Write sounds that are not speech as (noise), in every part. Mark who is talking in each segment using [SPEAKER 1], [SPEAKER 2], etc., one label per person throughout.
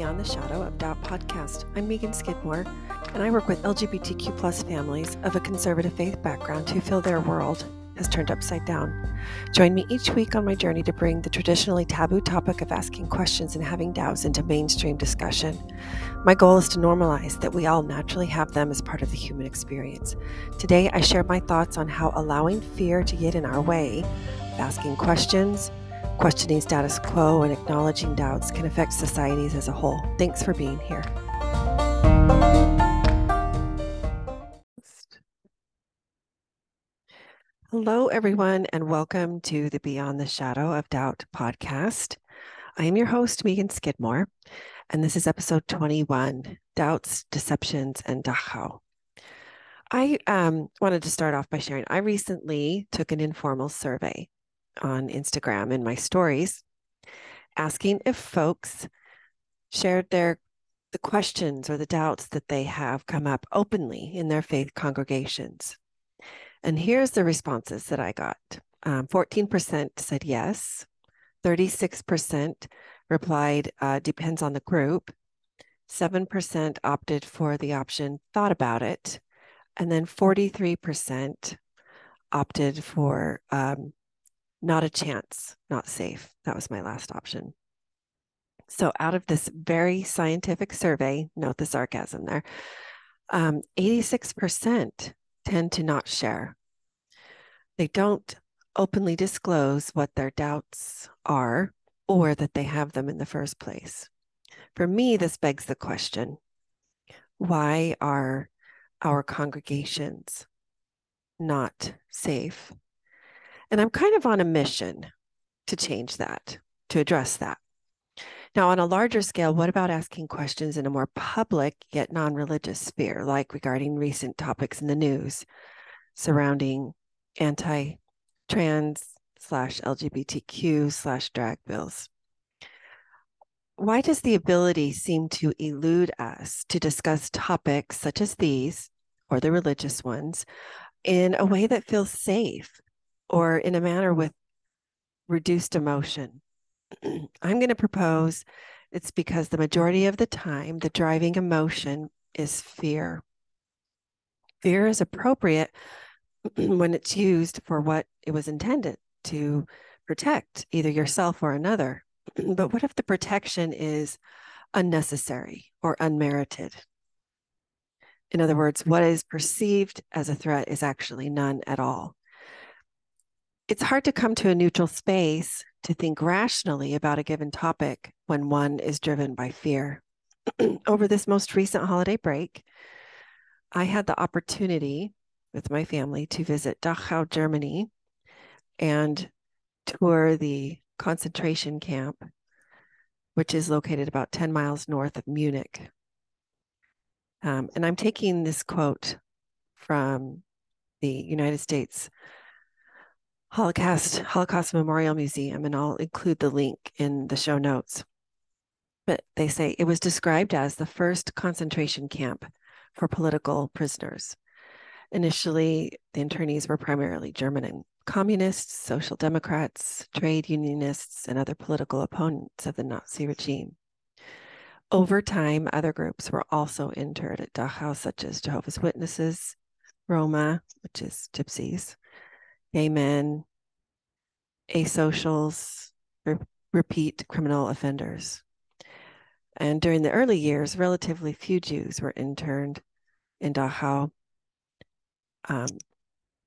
[SPEAKER 1] Beyond the Shadow of Doubt podcast. I'm Megan Skidmore, and I work with LGBTQ plus families of a conservative faith background who feel their world has turned upside down. Join me each week on my journey to bring the traditionally taboo topic of asking questions and having doubts into mainstream discussion. My goal is to normalize that we all naturally have them as part of the human experience. Today, I share my thoughts on how allowing fear to get in our way, asking questions, questioning status quo, and acknowledging doubts can affect societies as a whole. Thanks for being here. Hello, everyone, and welcome to the Beyond the Shadow of Doubt podcast. I am your host, Megan Skidmore, and this is episode 21 Doubts, Deceptions, and Dachau. I um, wanted to start off by sharing I recently took an informal survey on Instagram in my stories asking if folks shared their the questions or the doubts that they have come up openly in their faith congregations. And here's the responses that I got. Um, 14% said yes, 36% replied uh, depends on the group, 7% opted for the option thought about it, and then 43% opted for um, not a chance, not safe. That was my last option. So, out of this very scientific survey, note the sarcasm there, um, 86% tend to not share. They don't openly disclose what their doubts are or that they have them in the first place. For me, this begs the question why are our congregations not safe? And I'm kind of on a mission to change that, to address that. Now, on a larger scale, what about asking questions in a more public yet non religious sphere, like regarding recent topics in the news surrounding anti trans slash LGBTQ slash drag bills? Why does the ability seem to elude us to discuss topics such as these or the religious ones in a way that feels safe or in a manner with reduced emotion? (clears throat) I'm going to propose it's because the majority of the time, the driving emotion is fear. Fear is appropriate (clears throat) when it's used for what it was intended to protect, either yourself or another. (clears throat) but what if the protection is unnecessary or unmerited? In other words, what is perceived as a threat is actually none at all. It's hard to come to a neutral space to think rationally about a given topic when one is driven by fear. (clears throat) Over this most recent holiday break, I had the opportunity with my family to visit Dachau, Germany, and tour the concentration camp, which is located about 10 miles north of Munich. Um, and I'm taking this quote from the United States Holocaust Holocaust Memorial Museum, and I'll include the link in the show notes. But they say it was described as the first concentration camp for political prisoners. Initially, the internees were primarily German and communists, social democrats, trade unionists, and other political opponents of the Nazi regime. Over time, other groups were also interned at Dachau, such as Jehovah's Witnesses, Roma, which is gypsies, gay men, asocials, re- repeat criminal offenders. And during the early years, relatively few Jews were interned in Dachau. Um,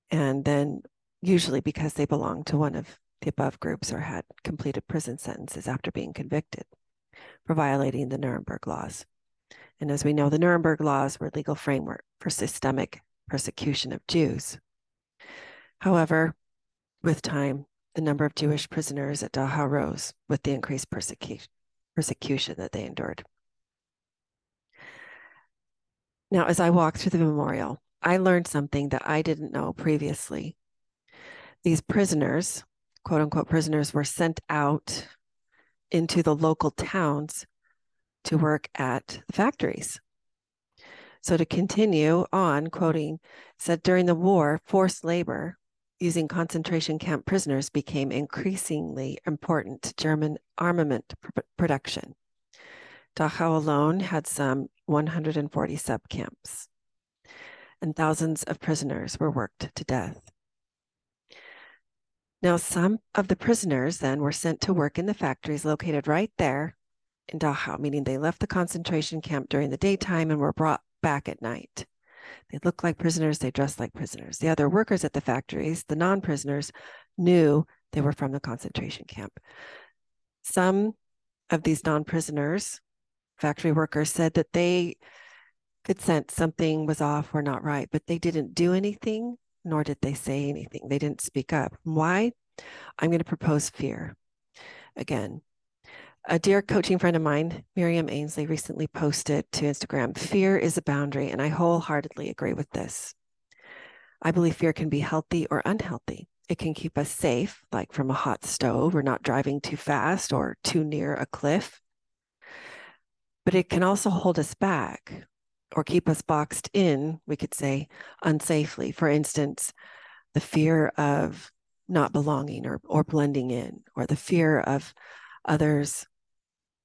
[SPEAKER 1] and then, usually because they belonged to one of the above groups or had completed prison sentences after being convicted for violating the Nuremberg laws. And as we know, the Nuremberg laws were legal framework for systemic persecution of Jews. However, with time, the number of Jewish prisoners at Dachau rose with the increased persecution, persecution that they endured. Now, as I walked through the memorial, I learned something that I didn't know previously. These prisoners, quote unquote prisoners, were sent out into the local towns to work at the factories. So, to continue on, quoting, said during the war, forced labor using concentration camp prisoners became increasingly important to German armament pr- production. Dachau alone had some 140 subcamps, and thousands of prisoners were worked to death. Now, some of the prisoners then were sent to work in the factories located right there in Dachau, meaning they left the concentration camp during the daytime and were brought back at night. They looked like prisoners, they dressed like prisoners. The other workers at the factories, the non prisoners, knew they were from the concentration camp. Some of these non prisoners, factory workers, said that they could sense something was off or not right, but they didn't do anything, nor did they say anything. They didn't speak up. Why? I'm going to propose fear. Again, a dear coaching friend of mine, Miriam Ainsley, recently posted to Instagram Fear is a boundary, and I wholeheartedly agree with this. I believe fear can be healthy or unhealthy. It can keep us safe, like from a hot stove or not driving too fast or too near a cliff. But it can also hold us back or keep us boxed in, we could say, unsafely. For instance, the fear of not belonging or, or blending in, or the fear of others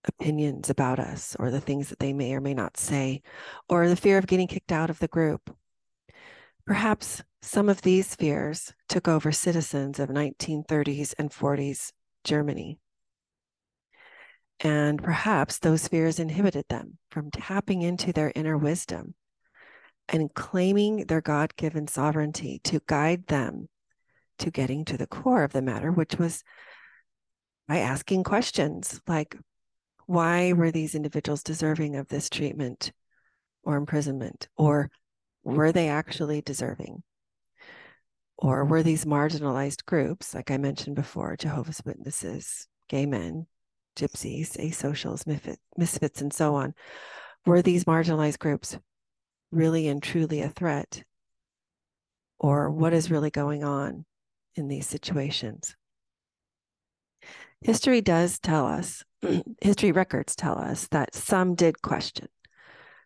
[SPEAKER 1] opinions about us or the things that they may or may not say, or the fear of getting kicked out of the group. Perhaps some of these fears took over citizens of 1930s and 40s Germany. And perhaps those fears inhibited them from tapping into their inner wisdom and claiming their God given sovereignty to guide them to getting to the core of the matter, which was by asking questions like why were these individuals deserving of this treatment or imprisonment? Or were they actually deserving? Or were these marginalized groups, like I mentioned before, Jehovah's Witnesses, gay men, gypsies, asocials, misfits, and so on, were these marginalized groups really and truly a threat? Or what is really going on in these situations? History does tell us (clears throat) history records tell us that some did question.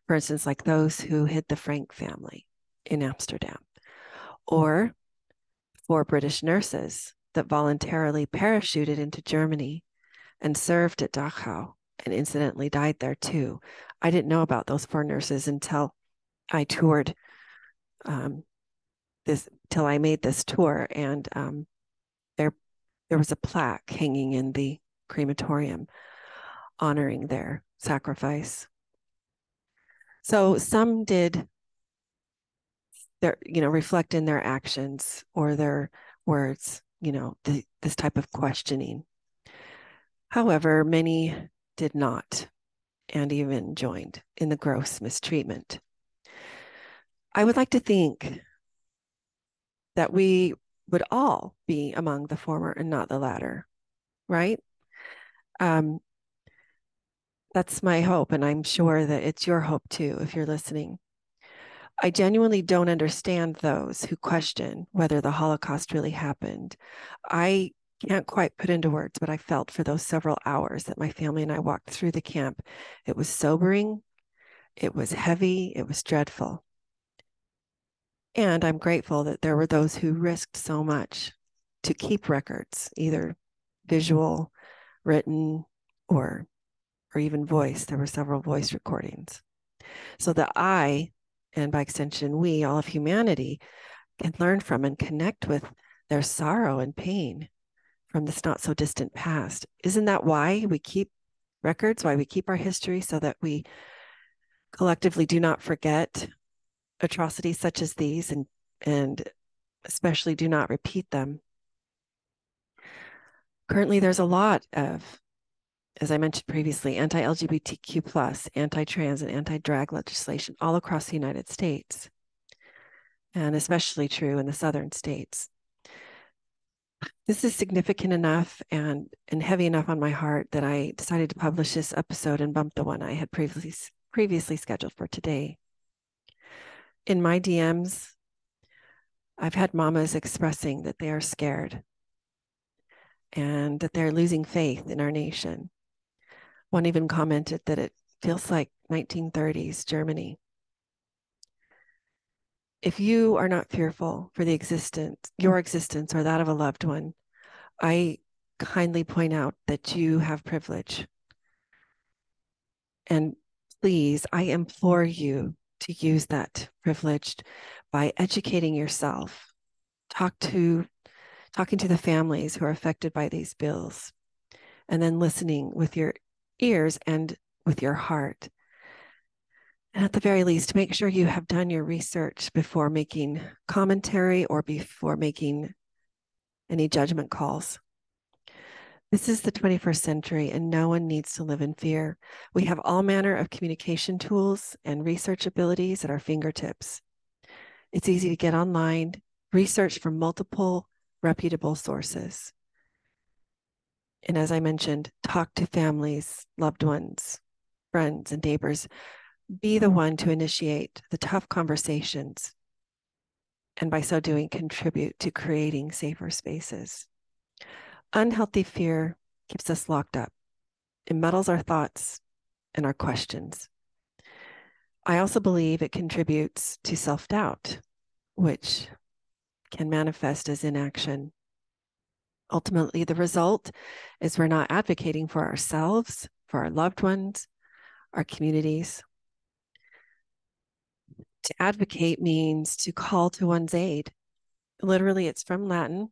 [SPEAKER 1] For instance, like those who hid the Frank family in Amsterdam, or four British nurses that voluntarily parachuted into Germany and served at Dachau and incidentally died there too. I didn't know about those four nurses until I toured um, this, till I made this tour, and um, there was a plaque hanging in the crematorium honoring their sacrifice. So some did their, you know, reflect in their actions or their words, you know, the, this type of questioning. However, many did not and even joined in the gross mistreatment. I would like to think that we would all be among the former and not the latter, right? Um, that's my hope. And I'm sure that it's your hope too, if you're listening. I genuinely don't understand those who question whether the Holocaust really happened. I can't quite put into words what I felt for those several hours that my family and I walked through the camp. It was sobering, it was heavy, it was dreadful. And I'm grateful that there were those who risked so much to keep records, either visual, written, or or even voice. There were several voice recordings. So that I, and by extension, we, all of humanity, can learn from and connect with their sorrow and pain from this not so distant past. Isn't that why we keep records, why we keep our history, so that we collectively do not forget atrocities such as these and, and especially do not repeat them? Currently, there's a lot of as I mentioned previously, anti LGBTQ, plus, anti trans, and anti drag legislation all across the United States, and especially true in the southern states. This is significant enough and, and heavy enough on my heart that I decided to publish this episode and bump the one I had previously, previously scheduled for today. In my DMs, I've had mamas expressing that they are scared and that they're losing faith in our nation one even commented that it feels like 1930s Germany. If you are not fearful for the existence, your existence or that of a loved one, I kindly point out that you have privilege. And please, I implore you to use that privilege by educating yourself. Talk to talking to the families who are affected by these bills, and then listening with your ears and with your heart. And at the very least, make sure you have done your research before making commentary or before making any judgment calls. This is the 21st century, and no one needs to live in fear. We have all manner of communication tools and research abilities at our fingertips. It's easy to get online, research from multiple reputable sources. And as I mentioned, talk to families, loved ones, friends, and neighbors. Be the one to initiate the tough conversations. And by so doing, contribute to creating safer spaces. Unhealthy fear keeps us locked up, it muddles our thoughts and our questions. I also believe it contributes to self doubt, which can manifest as inaction. Ultimately, the result is we're not advocating for ourselves, for our loved ones, our communities. To advocate means to call to one's aid. Literally, it's from Latin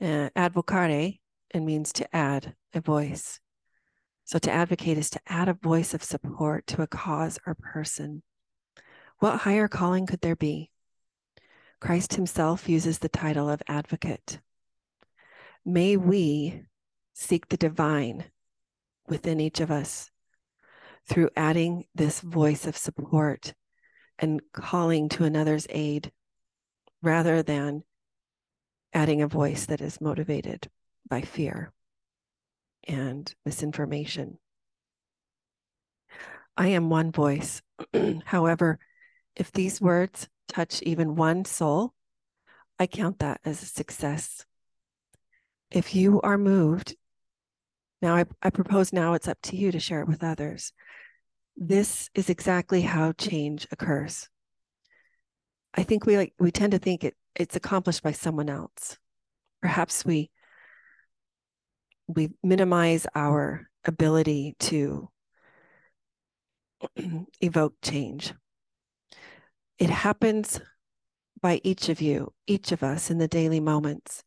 [SPEAKER 1] uh, advocare and means to add a voice. So to advocate is to add a voice of support to a cause or person. What higher calling could there be? Christ himself uses the title of advocate. May we seek the divine within each of us through adding this voice of support and calling to another's aid rather than adding a voice that is motivated by fear and misinformation. I am one voice. (clears throat) However, if these words touch even one soul, I count that as a success. If you are moved, now I, I propose now it's up to you to share it with others. This is exactly how change occurs. I think we like we tend to think it it's accomplished by someone else. Perhaps we we minimize our ability to (clears throat) evoke change. It happens by each of you, each of us in the daily moments,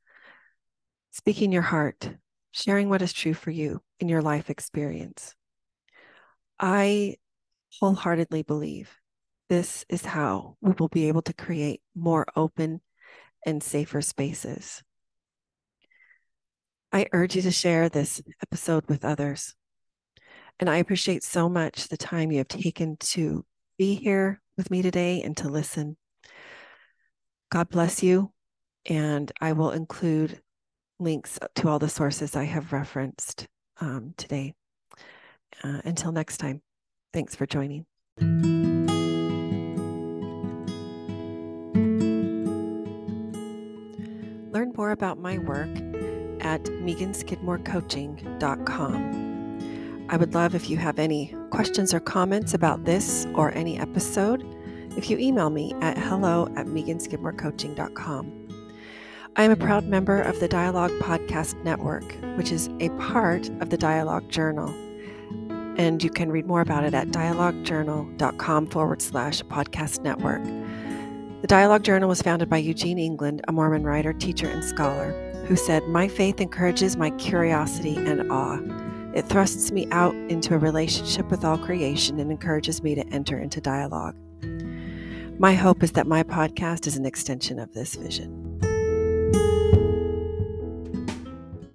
[SPEAKER 1] speaking your heart, sharing what is true for you in your life experience. I wholeheartedly believe this is how we will be able to create more open and safer spaces. I urge you to share this episode with others. And I appreciate so much the time you have taken to be here with me today and to listen. God bless you. And I will include links to all the sources I have referenced um, today. Uh, until next time, thanks for joining. Learn more about my work at meganskidmorecoaching.com. I would love if you have any questions or comments about this or any episode, if you email me at hello at meganskidmorecoaching.com. I am a proud member of the Dialogue Podcast Network, which is a part of the Dialogue Journal. And you can read more about it at dialoguejournal.com forward slash podcast network. The Dialogue Journal was founded by Eugene England, a Mormon writer, teacher, and scholar, who said, My faith encourages my curiosity and awe. It thrusts me out into a relationship with all creation and encourages me to enter into dialogue. My hope is that my podcast is an extension of this vision.